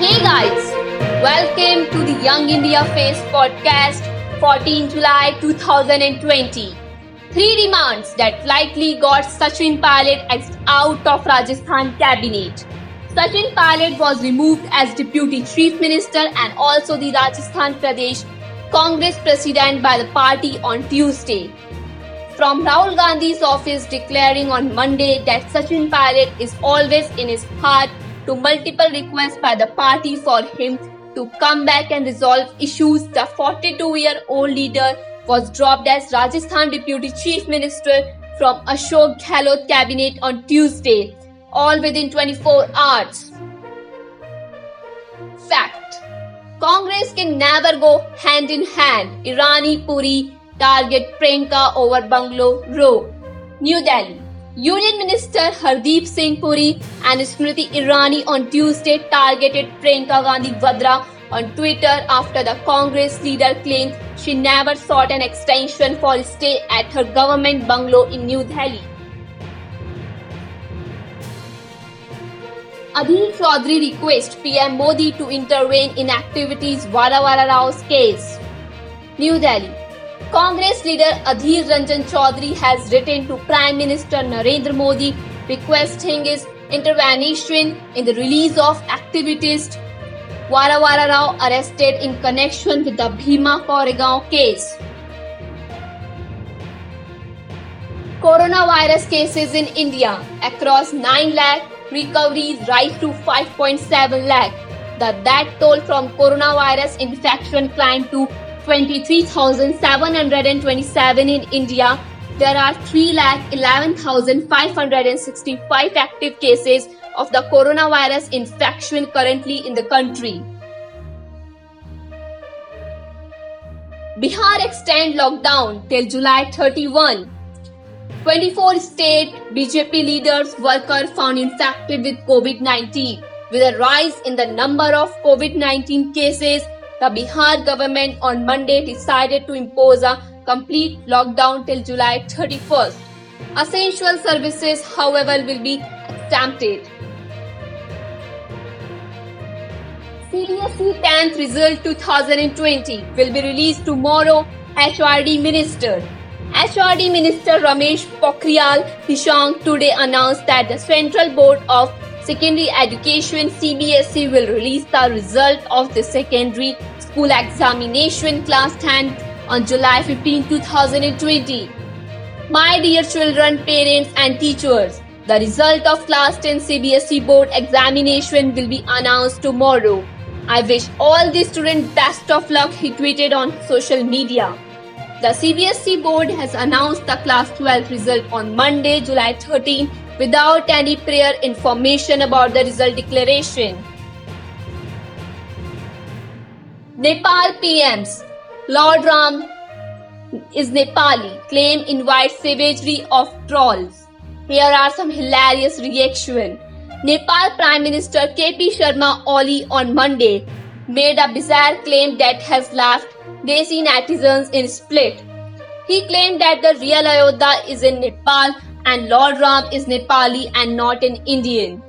Hey guys, welcome to the Young India Face podcast 14 July 2020. Three demands that likely got Sachin Pilot out of Rajasthan cabinet. Sachin Pilot was removed as deputy chief minister and also the Rajasthan Pradesh Congress president by the party on Tuesday. From Rahul Gandhi's office declaring on Monday that Sachin Pilot is always in his heart to multiple requests by the party for him to come back and resolve issues, the 42 year old leader was dropped as Rajasthan Deputy Chief Minister from Ashok Gehlot cabinet on Tuesday, all within 24 hours. Fact Congress can never go hand in hand. Irani Puri target Priyanka over bungalow row. New Delhi. Union Minister Hardeep Singh Puri and Smriti Irani on Tuesday targeted Priyanka Gandhi Vadra on Twitter after the Congress leader claimed she never sought an extension for a stay at her government bungalow in New Delhi. Adhir Chaudhary requests PM Modi to intervene in activities Vara Vara Rao's case. New Delhi. Congress leader Adhir Ranjan Chaudhary has written to Prime Minister Narendra Modi requesting his intervention in the release of activist Vara Vara Rao arrested in connection with the Bhima Koregaon case. Coronavirus cases in India across 9 lakh, recoveries rise to 5.7 lakh. The death toll from coronavirus infection climbed to 23,727 in India. There are 3 lakh 11,565 active cases of the coronavirus infection currently in the country. Bihar extend lockdown till July 31. 24 state BJP leaders worker found infected with COVID-19. With a rise in the number of COVID-19 cases, the Bihar government on Monday decided to impose a complete lockdown till July 31st. Essential services, however, will be exempted. CBSE 10th result 2020 will be released tomorrow, HRD Minister. HRD Minister Ramesh Pokhriyal Nishank today announced that the Central Board of Secondary Education CBSE will release the result of the secondary school examination class 10 on July 15, 2020. My dear children, parents and teachers, the result of class 10 CBSE board examination will be announced tomorrow. I wish all the students best of luck, he tweeted on social media. The CBSE board has announced the class 12 result on Monday, July 13 without any prior information about the result declaration. Nepal PMs Lord Ram is Nepali, claim invites savagery of trolls. Here are some hilarious reaction. Nepal Prime Minister KP Sharma Oli on Monday made a bizarre claim that has left Desi netizens in split. He claimed that the real Ayodhya is in Nepal and Lord Ram is Nepali and not an Indian.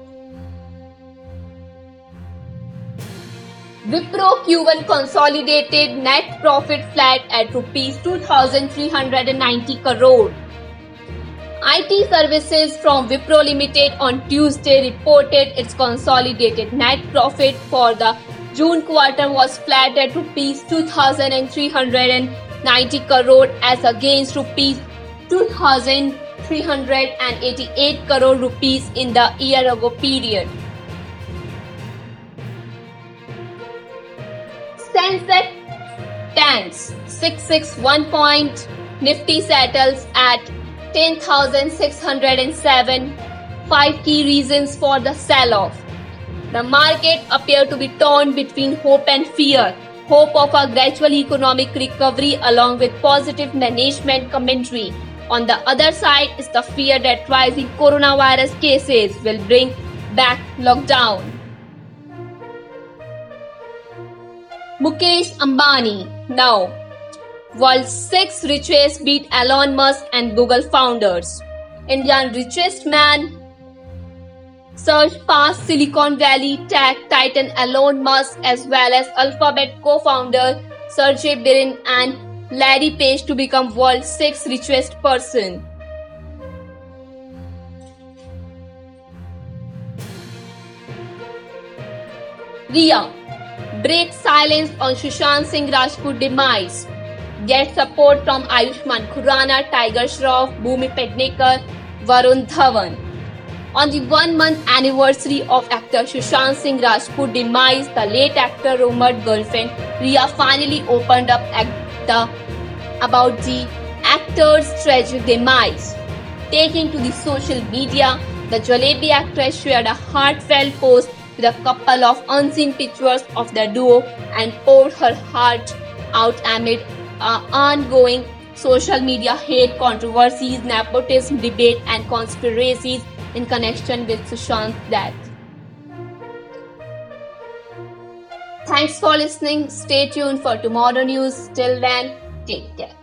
Wipro Q1 consolidated net profit flat at rupees 2390 crore. IT services from Wipro Limited on Tuesday reported its consolidated net profit for the June quarter was flat at rupees 2390 crore as against rupees 2388 crore rupees in the year ago period. Sensex tanks 661 point Nifty settles at 10,607. Five key reasons for the sell off. The market appeared to be torn between hope and fear. Hope of a gradual economic recovery along with positive management commentary. On the other side is the fear that rising coronavirus cases will bring back lockdown. Mukesh Ambani now world's six richest beat Elon Musk and Google founders. Indian richest man Surge past Silicon Valley tech titan Elon Musk as well as Alphabet co-founder Sergey Brin and Larry Page to become world's sixth richest person. Rhea breaks silence on Sushant Singh Rajput demise. Get support from Ayushmann Khurrana, Tiger Shroff, Bhumi Pednekar, Varun Dhawan. On the one month anniversary of actor Sushant Singh Rajput demise, the late actor rumored girlfriend Rhea finally opened up the, about the actor's tragic demise. Taking to the social media, the Jalebi actress shared a heartfelt post with a couple of unseen pictures of the duo and poured her heart out amid uh, ongoing social media hate controversies, nepotism, debate, and conspiracies in connection with Sushant's death. Thanks for listening. Stay tuned for tomorrow news. Till then, take care.